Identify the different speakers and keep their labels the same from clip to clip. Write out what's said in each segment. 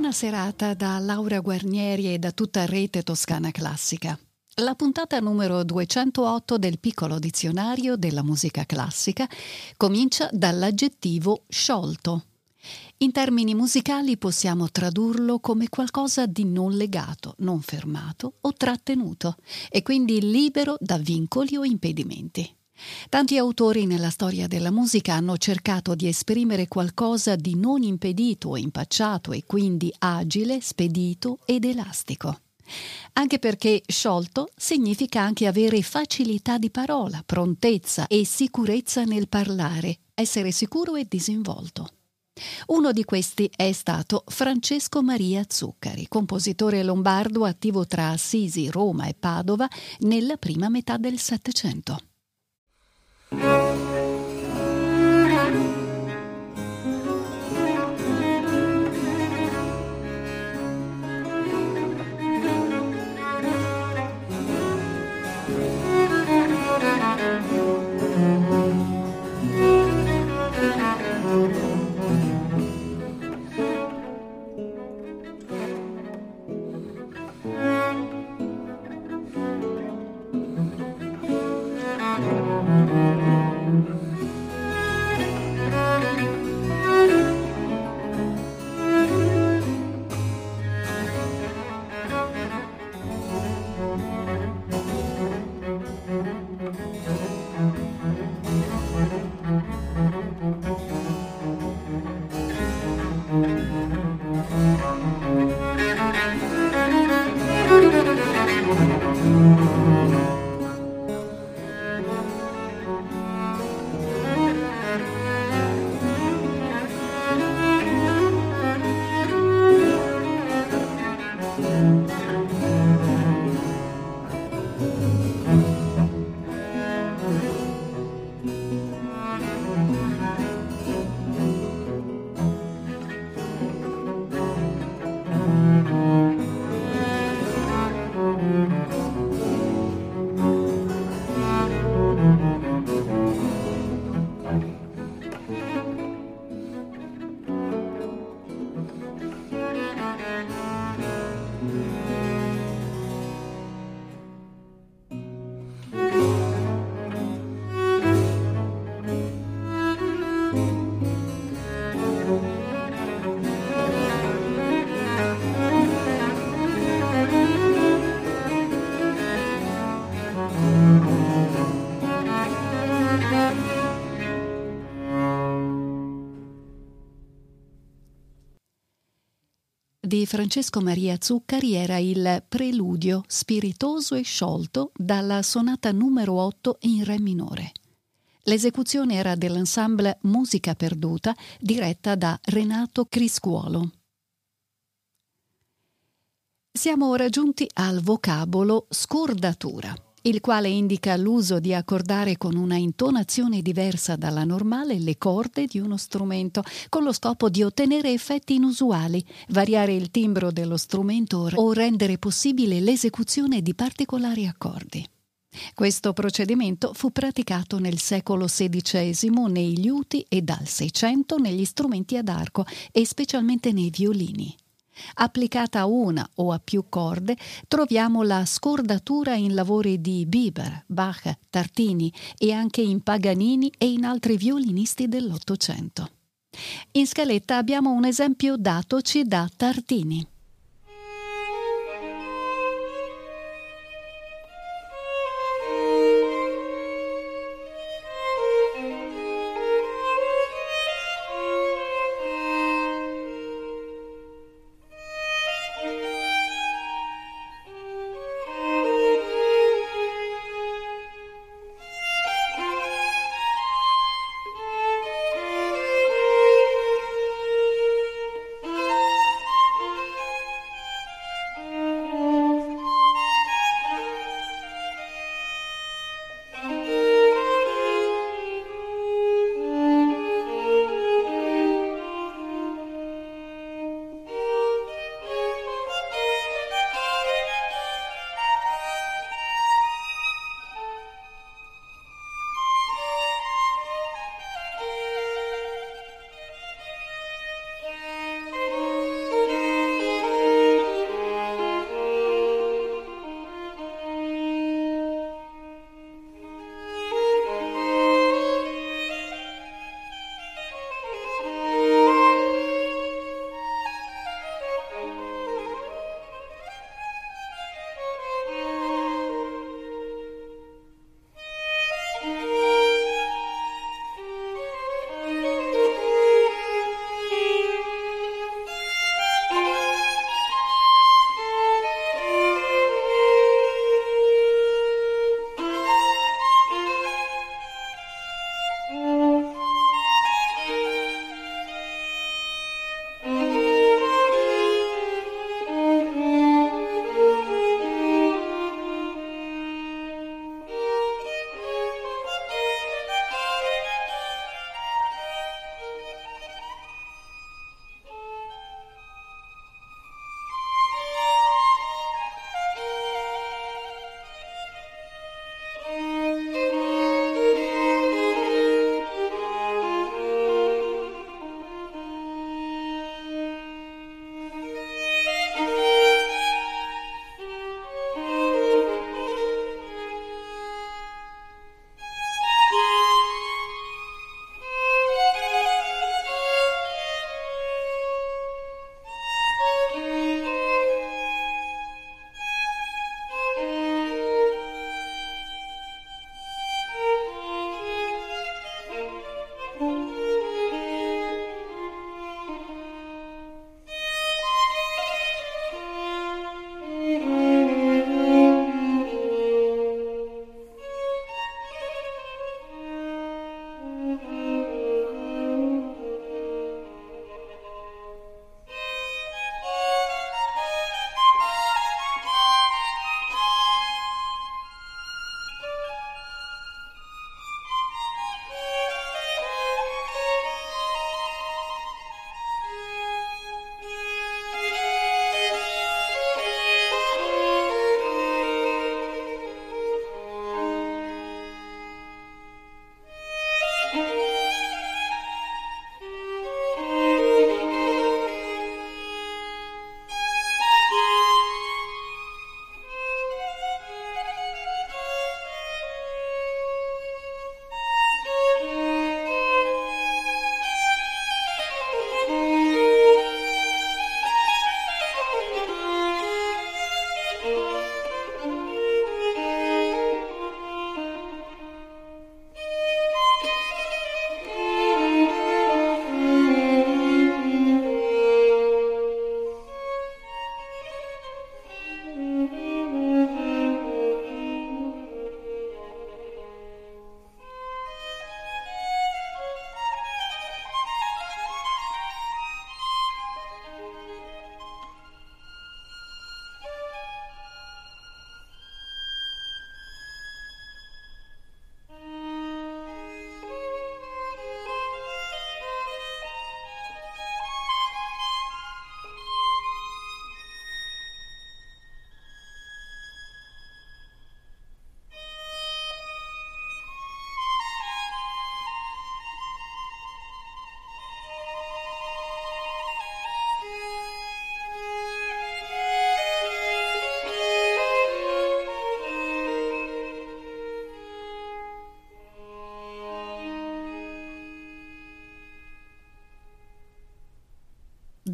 Speaker 1: Buona serata da Laura Guarnieri e da tutta Rete Toscana Classica. La puntata numero 208 del piccolo dizionario della musica classica comincia dall'aggettivo sciolto. In termini musicali possiamo tradurlo come qualcosa di non legato, non fermato o trattenuto, e quindi libero da vincoli o impedimenti. Tanti autori nella storia della musica hanno cercato di esprimere qualcosa di non impedito impacciato e quindi agile, spedito ed elastico. Anche perché sciolto significa anche avere facilità di parola, prontezza e sicurezza nel parlare, essere sicuro e disinvolto. Uno di questi è stato Francesco Maria Zuccari, compositore lombardo attivo tra Assisi, Roma e Padova nella prima metà del Settecento. thank you Francesco Maria Zuccari era il preludio spiritoso e sciolto dalla sonata numero 8 in Re minore. L'esecuzione era dell'ensemble Musica Perduta diretta da Renato Criscuolo. Siamo ora giunti al vocabolo scordatura il quale indica l'uso di accordare con una intonazione diversa dalla normale le corde di uno strumento, con lo scopo di ottenere effetti inusuali, variare il timbro dello strumento o rendere possibile l'esecuzione di particolari accordi. Questo procedimento fu praticato nel secolo XVI nei liuti e dal Seicento negli strumenti ad arco e specialmente nei violini. Applicata a una o a più corde, troviamo la scordatura in lavori di Bieber, Bach, Tartini e anche in Paganini e in altri violinisti dell'Ottocento. In scaletta abbiamo un esempio datoci da Tartini.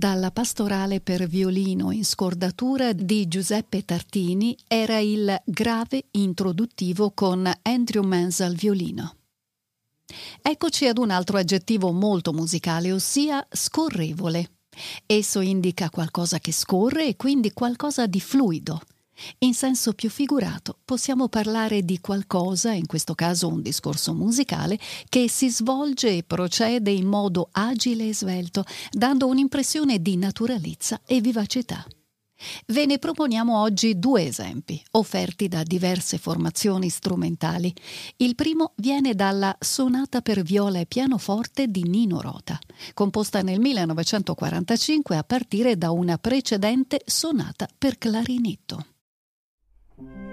Speaker 1: Dalla pastorale per violino in scordatura di Giuseppe Tartini era il grave introduttivo con Andrew Mans al violino. Eccoci ad un altro aggettivo molto musicale, ossia scorrevole. Esso indica qualcosa che scorre e quindi qualcosa di fluido. In senso più figurato possiamo parlare di qualcosa, in questo caso un discorso musicale, che si svolge e procede in modo agile e svelto, dando un'impressione di naturalezza e vivacità. Ve ne proponiamo oggi due esempi, offerti da diverse formazioni strumentali. Il primo viene dalla Sonata per viola e pianoforte di Nino Rota, composta nel 1945 a partire da una precedente sonata per clarinetto. Mm-hmm.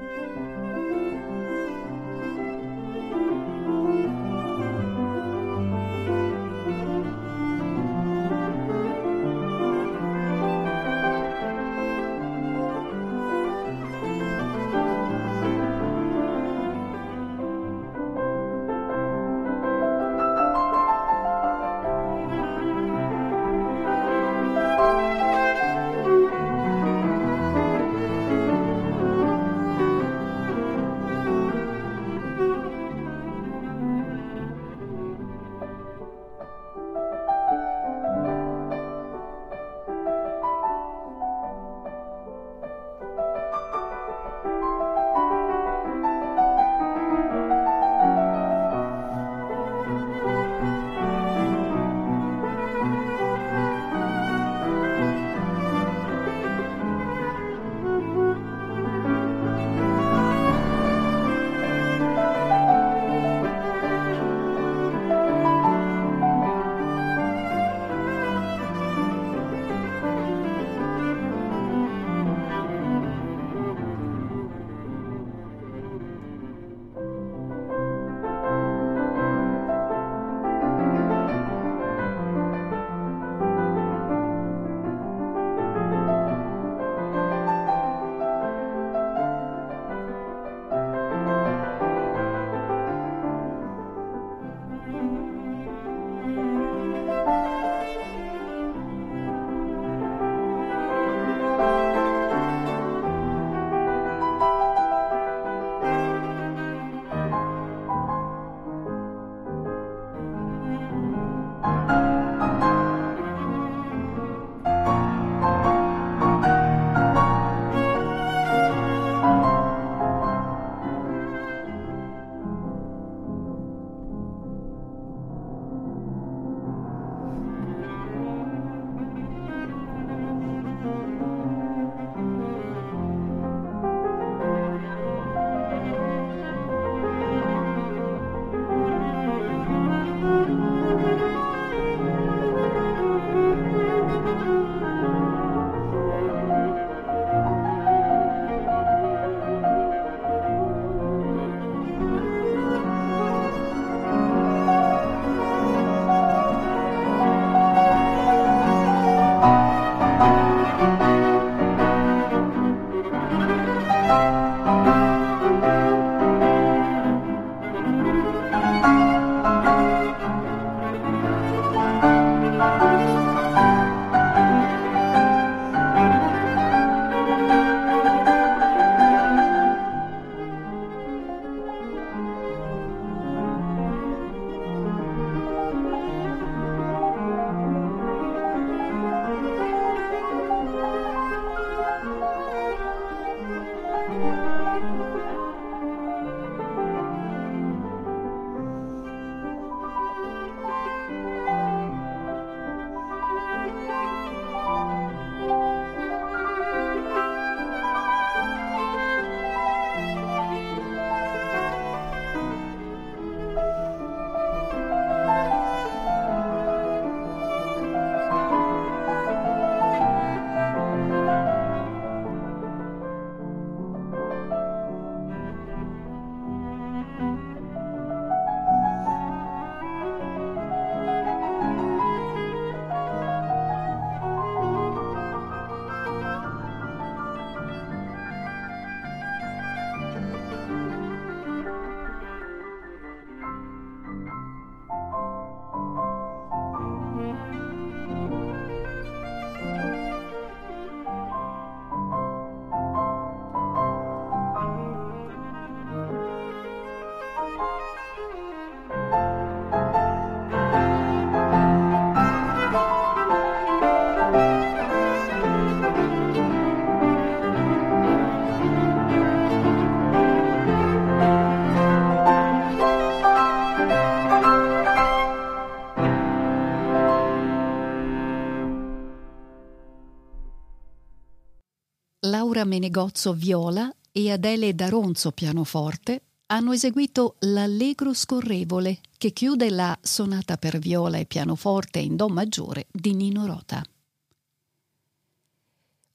Speaker 1: Laura Menegozzo viola e Adele Daronzo pianoforte hanno eseguito l'Allegro scorrevole che chiude la sonata per viola e pianoforte in Do maggiore di Nino Rota.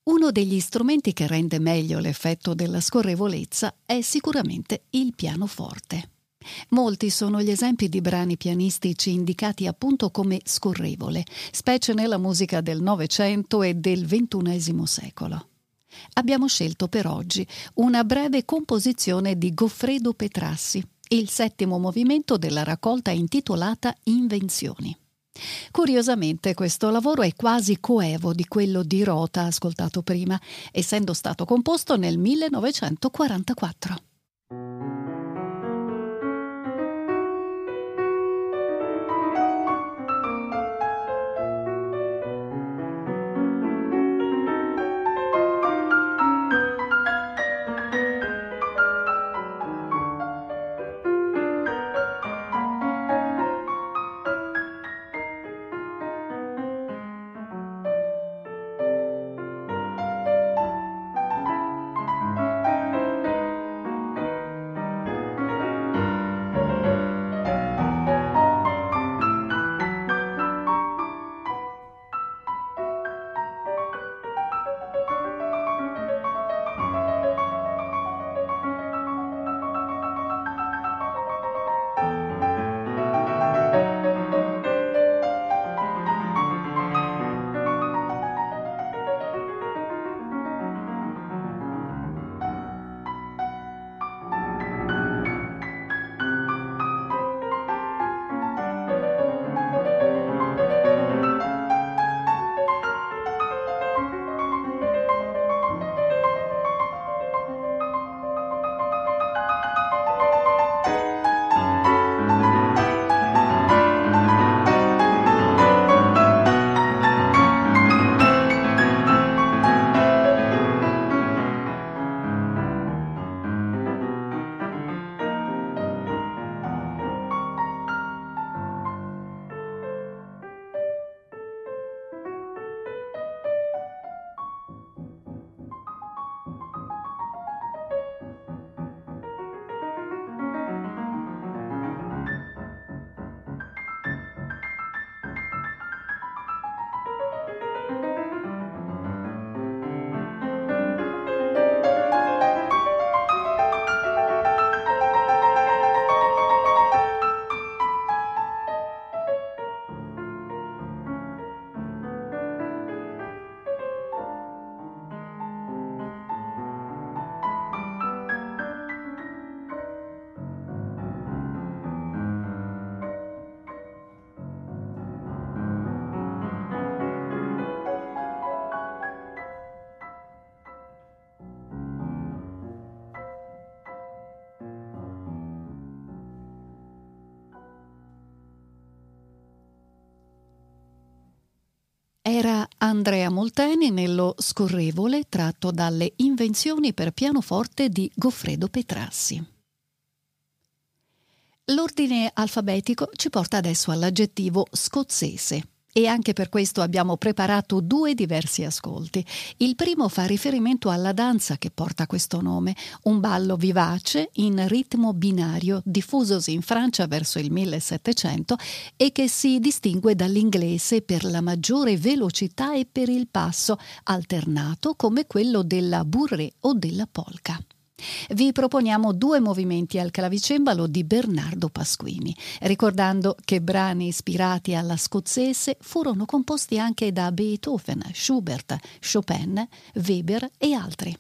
Speaker 1: Uno degli strumenti che rende meglio l'effetto della scorrevolezza è sicuramente il pianoforte. Molti sono gli esempi di brani pianistici indicati appunto come scorrevole, specie nella musica del Novecento e del XXI secolo. Abbiamo scelto per oggi una breve composizione di Goffredo Petrassi, il settimo movimento della raccolta intitolata Invenzioni. Curiosamente questo lavoro è quasi coevo di quello di Rota ascoltato prima, essendo stato composto nel 1944. Era Andrea Molteni nello Scorrevole tratto dalle Invenzioni per pianoforte di Goffredo Petrassi. L'ordine alfabetico ci porta adesso all'aggettivo scozzese e anche per questo abbiamo preparato due diversi ascolti. Il primo fa riferimento alla danza che porta questo nome, un ballo vivace in ritmo binario diffusosi in Francia verso il 1700 e che si distingue dall'inglese per la maggiore velocità e per il passo alternato come quello della bourrée o della polka. Vi proponiamo due movimenti al clavicembalo di Bernardo Pasquini, ricordando che brani ispirati alla scozzese furono composti anche da Beethoven, Schubert, Chopin, Weber e altri.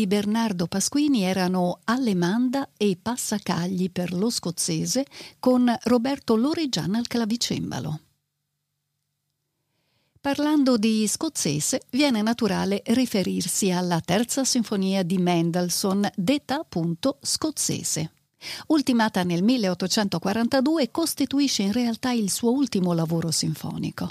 Speaker 1: Di Bernardo Pasquini erano Allemanda e Passacagli per lo scozzese con Roberto Loreggiana al clavicembalo. Parlando di scozzese, viene naturale riferirsi alla terza sinfonia di Mendelssohn, detta appunto scozzese. Ultimata nel 1842, costituisce in realtà il suo ultimo lavoro sinfonico.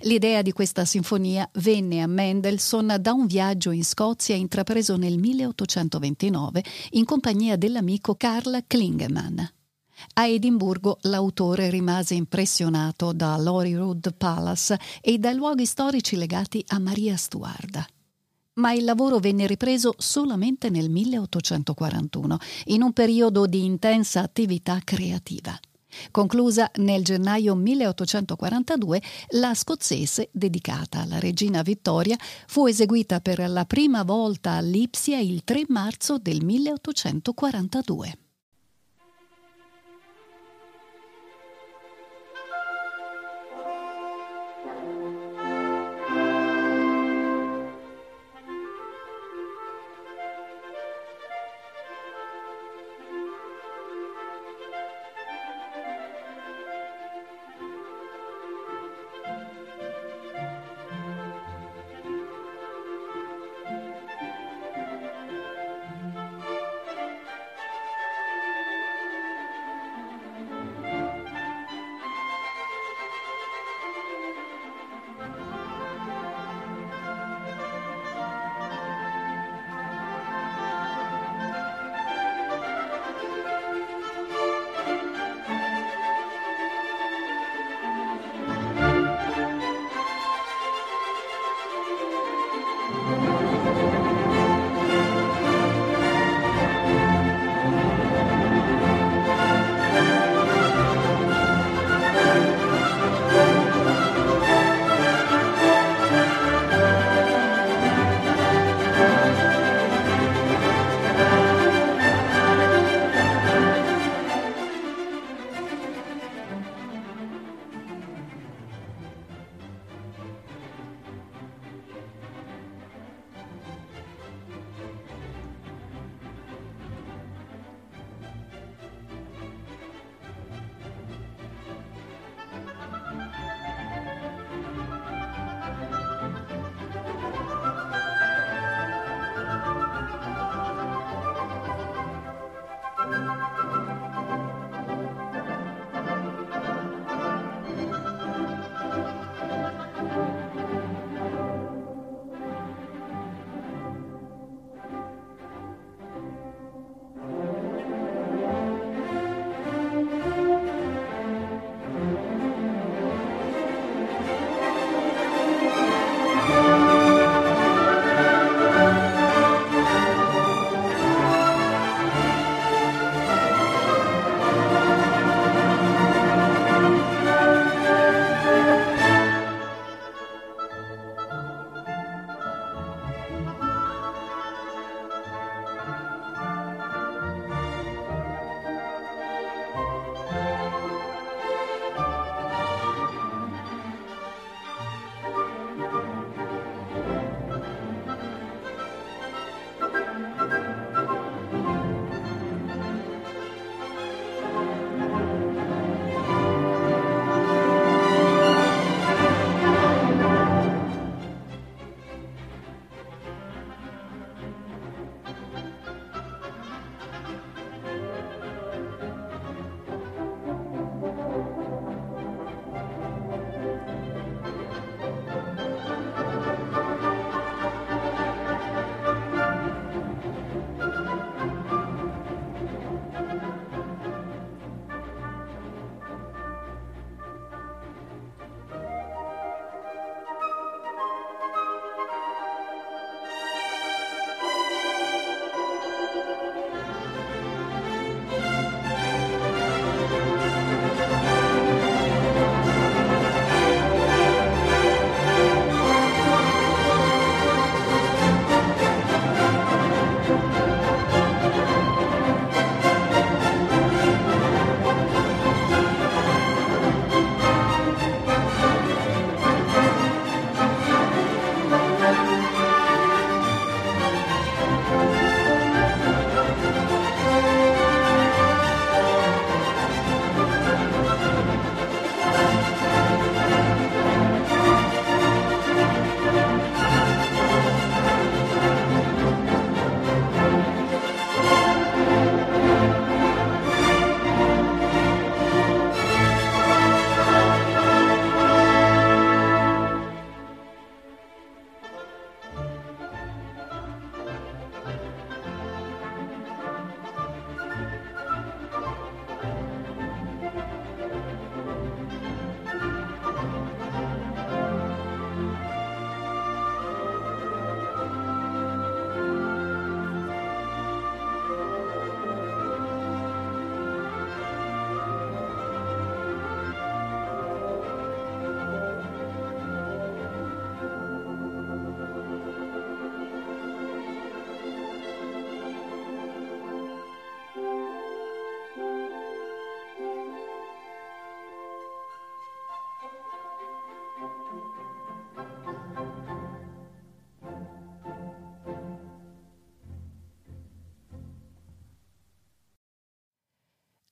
Speaker 1: L'idea di questa sinfonia venne a Mendelssohn da un viaggio in Scozia intrapreso nel 1829 in compagnia dell'amico Carl Klingemann. A Edimburgo l'autore rimase impressionato da Holyrood Palace e dai luoghi storici legati a Maria Stuarda. Ma il lavoro venne ripreso solamente nel 1841, in un periodo di intensa attività creativa. Conclusa nel gennaio 1842, la scozzese, dedicata alla regina Vittoria, fu eseguita per la prima volta a Lipsia il 3 marzo del 1842.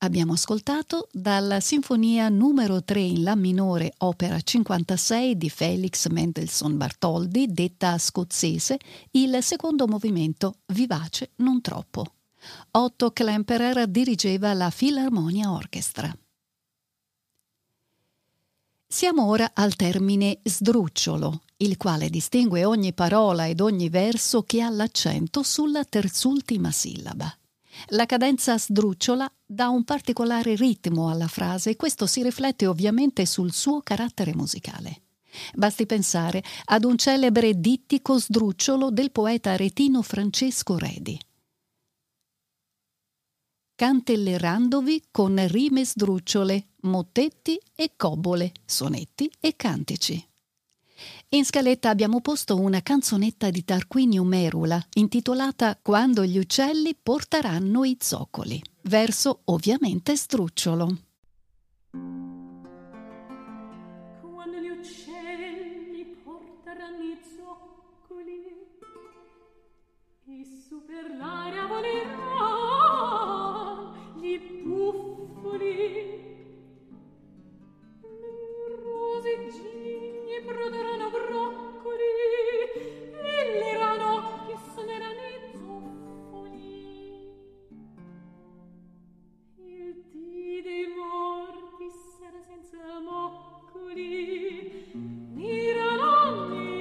Speaker 1: Abbiamo ascoltato dalla Sinfonia numero 3 in La minore, opera 56 di Felix Mendelssohn Bartholdi, detta scozzese, il secondo movimento vivace non troppo. Otto Klemperer dirigeva la Philharmonia Orchestra. Siamo ora al termine sdrucciolo, il quale distingue ogni parola ed ogni verso che ha l'accento sulla terzultima sillaba. La cadenza sdrucciola dà un particolare ritmo alla frase e questo si riflette ovviamente sul suo carattere musicale. Basti pensare ad un celebre dittico sdrucciolo del poeta aretino Francesco Redi. Cantellerandovi con rime sdrucciole, mottetti e cobole, sonetti e cantici. In scaletta abbiamo posto una canzonetta di Tarquinio Merula intitolata Quando gli uccelli porteranno i zoccoli, verso ovviamente strucciolo.
Speaker 2: Quando gli uccelli porteranno i zoccoli e su per l'aria voleranno gli buffoli roseggini broderanno moccoli mirano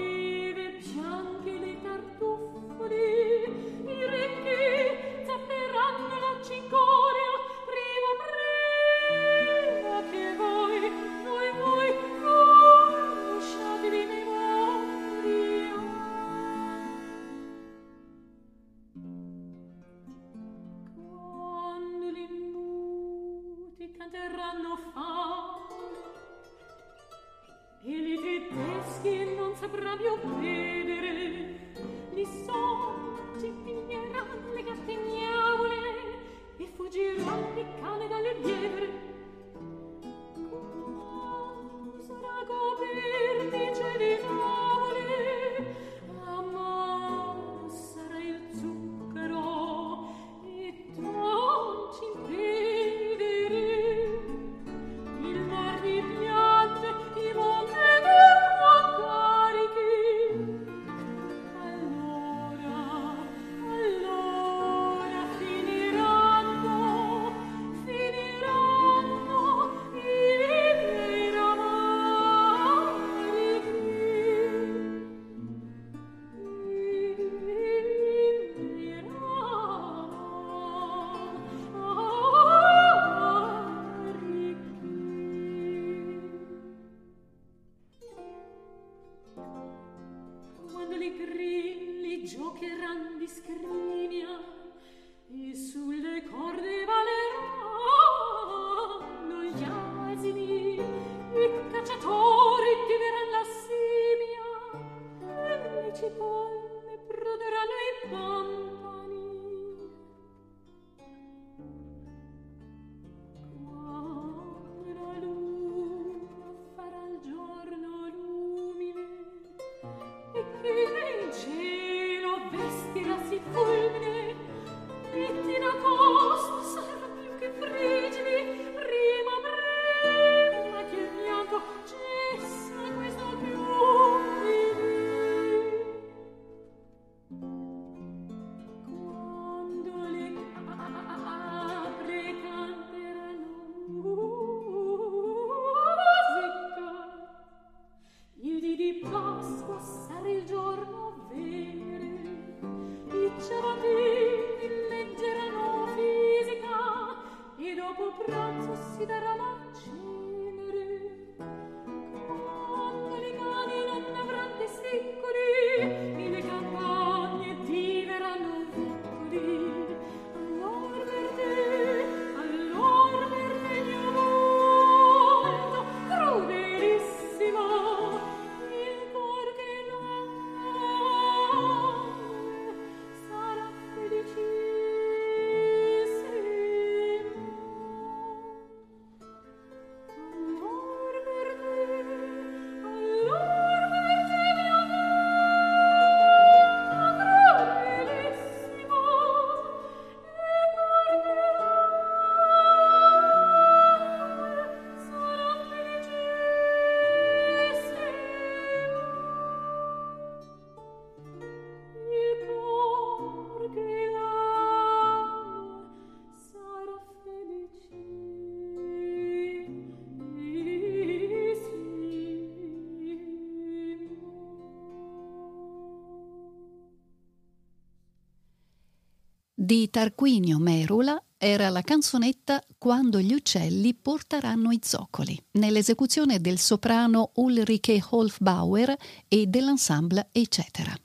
Speaker 2: di
Speaker 1: Tarquinio Merula era la canzonetta Quando gli uccelli porteranno i zoccoli, nell'esecuzione del soprano Ulrike Hofbauer e dell'ensemble Eccetera.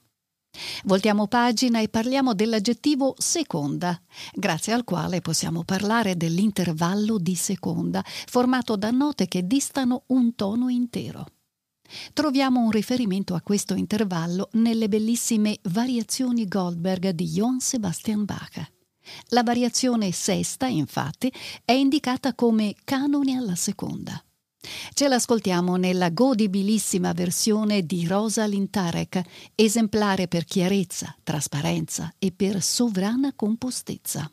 Speaker 1: Voltiamo pagina e parliamo dell'aggettivo seconda, grazie al quale possiamo parlare dell'intervallo di seconda, formato da note che distano un tono intero. Troviamo un riferimento a questo intervallo nelle bellissime Variazioni Goldberg di Johann Sebastian Bach. La variazione sesta, infatti, è indicata come canone alla seconda. Ce l'ascoltiamo nella godibilissima versione di Rosa Lintarek, esemplare per chiarezza, trasparenza e per sovrana compostezza.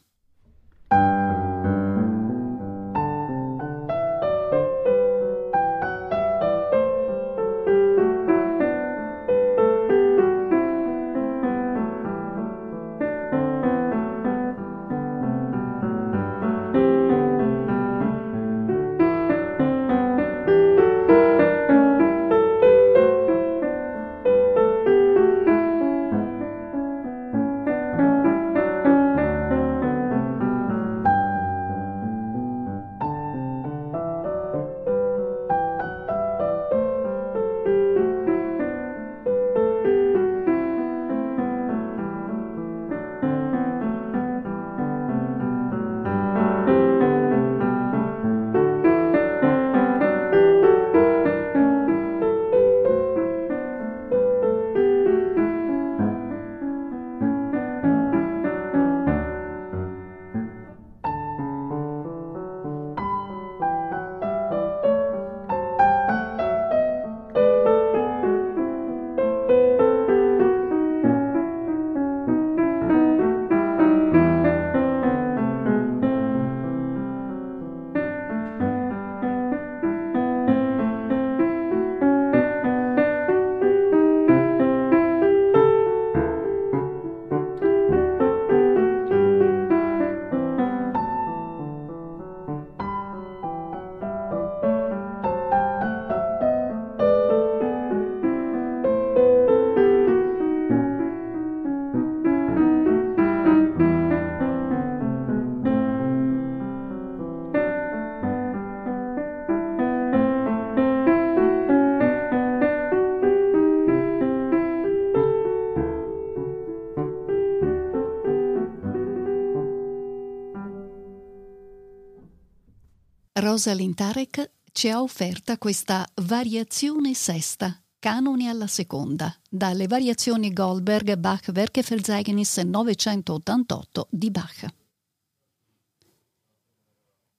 Speaker 1: Rosalind Tarek ci ha offerta questa variazione sesta, canoni alla seconda, dalle variazioni Goldberg Bach Werkeverzeichnis 988 di Bach.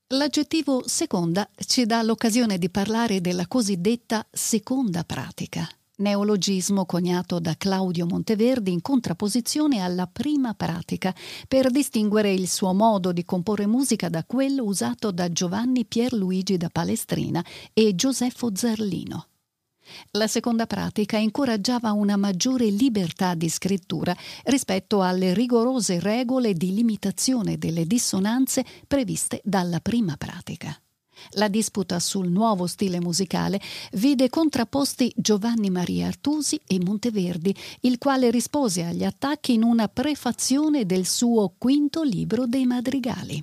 Speaker 1: L'aggettivo seconda ci dà l'occasione di parlare della cosiddetta seconda pratica, neologismo coniato da Claudio Monteverdi in contrapposizione alla prima pratica, per distinguere il suo modo di comporre musica da quello usato da Giovanni Pierluigi da Palestrina e Gioseffo Zarlino. La seconda pratica incoraggiava una maggiore libertà di scrittura rispetto alle rigorose regole di limitazione delle dissonanze previste dalla prima pratica. La disputa sul nuovo stile musicale vide contrapposti Giovanni Maria Artusi e Monteverdi, il quale rispose agli attacchi in una prefazione del suo quinto libro dei madrigali.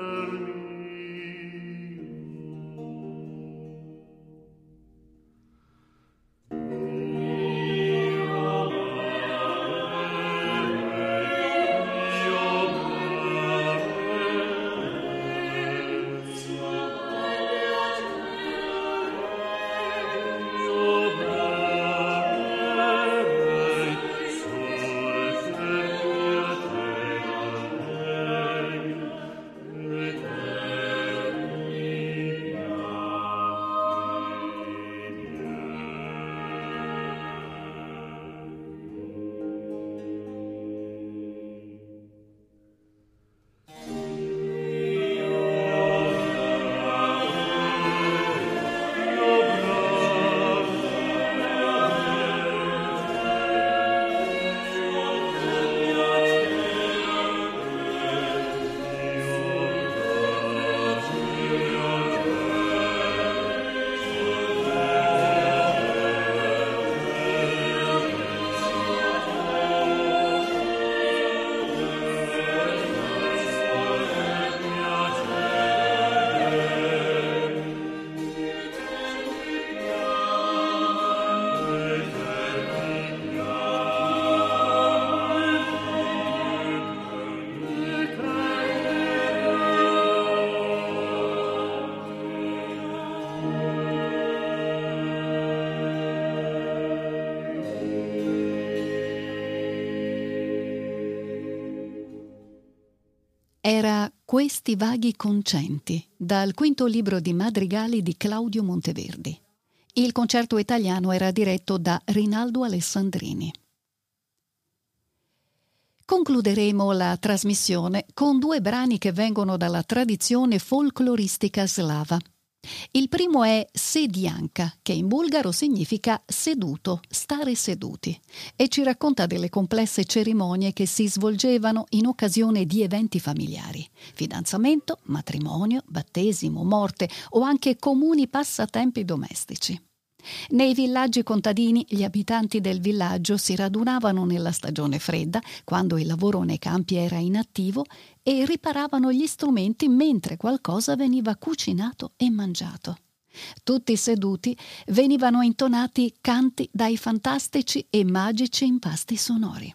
Speaker 1: Questi vaghi concenti, dal quinto libro di madrigali di Claudio Monteverdi. Il concerto italiano era diretto da Rinaldo Alessandrini. Concluderemo la trasmissione con due brani che vengono dalla tradizione folcloristica slava. Il primo è Sedianka, che in bulgaro significa seduto, stare seduti, e ci racconta delle complesse cerimonie che si svolgevano in occasione di eventi familiari, fidanzamento, matrimonio, battesimo, morte o anche comuni passatempi domestici. Nei villaggi contadini gli abitanti del villaggio si radunavano nella stagione fredda, quando il lavoro nei campi era inattivo, e riparavano gli strumenti mentre qualcosa veniva cucinato e mangiato. Tutti seduti venivano intonati canti dai fantastici e magici impasti sonori.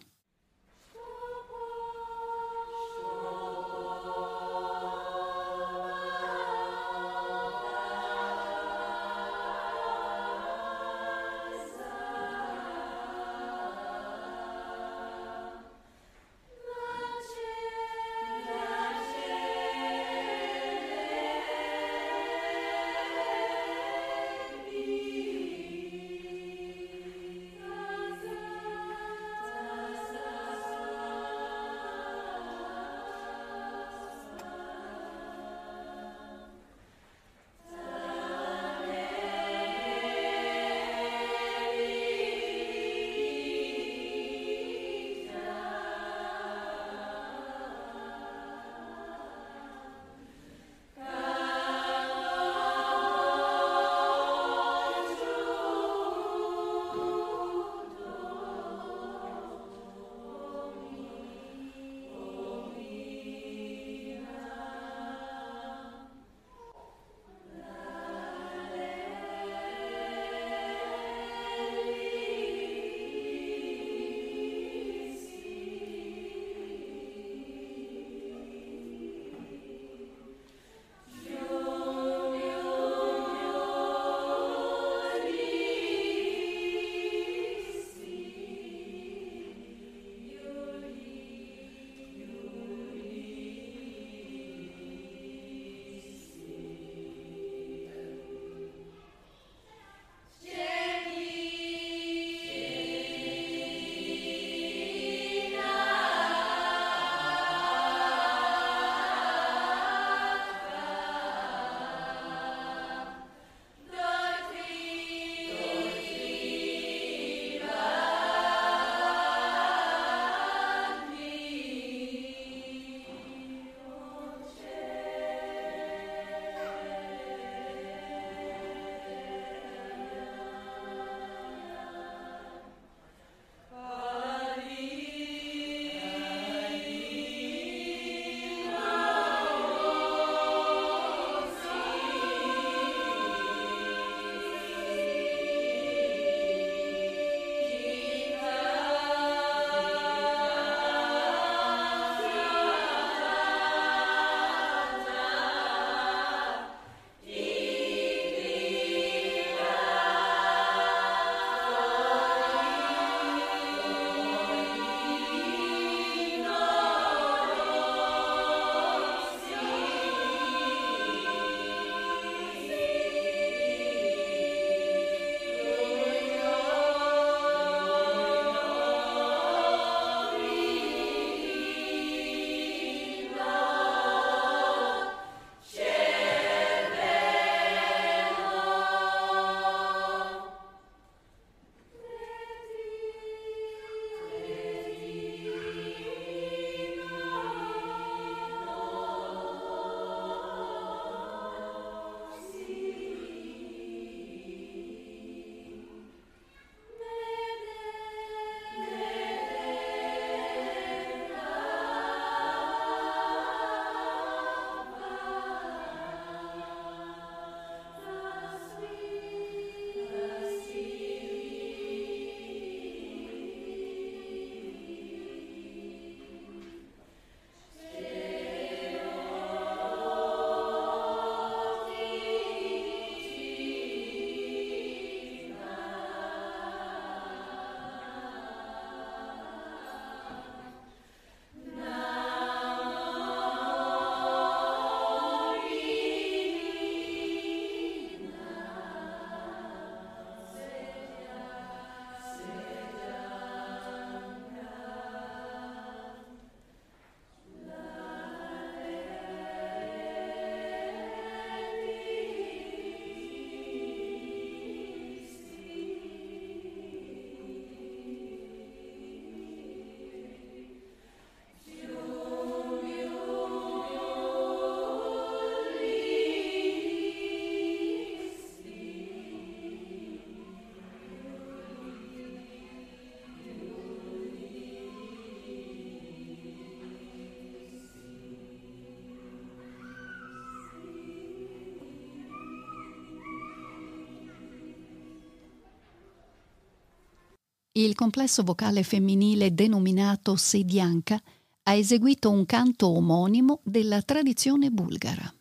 Speaker 1: Il complesso vocale femminile denominato Sedianka ha eseguito un canto omonimo della tradizione bulgara.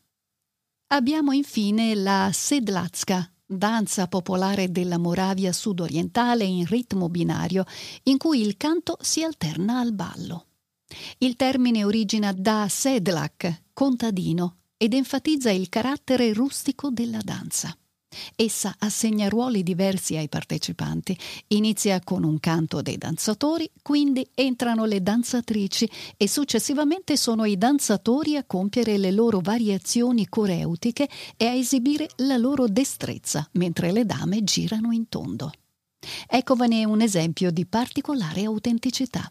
Speaker 1: Abbiamo infine la Sedlatska, danza popolare della Moravia sudorientale in ritmo binario, in cui il canto si alterna al ballo. Il termine origina da sedlak, contadino, ed enfatizza il carattere rustico della danza. Essa assegna ruoli diversi ai partecipanti. Inizia con un canto dei danzatori, quindi entrano le danzatrici e successivamente sono i danzatori a compiere le loro variazioni coreutiche e a esibire la loro destrezza, mentre le dame girano in tondo. Eccovene un esempio di particolare autenticità.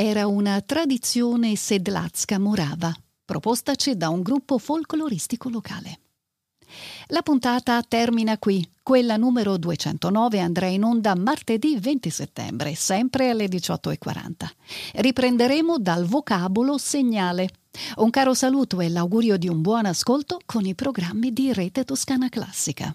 Speaker 1: Era una tradizione sedlazca morava, propostaci da un gruppo folcloristico locale. La puntata termina qui. Quella numero 209 andrà in onda martedì 20 settembre, sempre alle 18.40. Riprenderemo dal vocabolo segnale. Un caro saluto e l'augurio di un buon ascolto con i programmi di Rete Toscana Classica.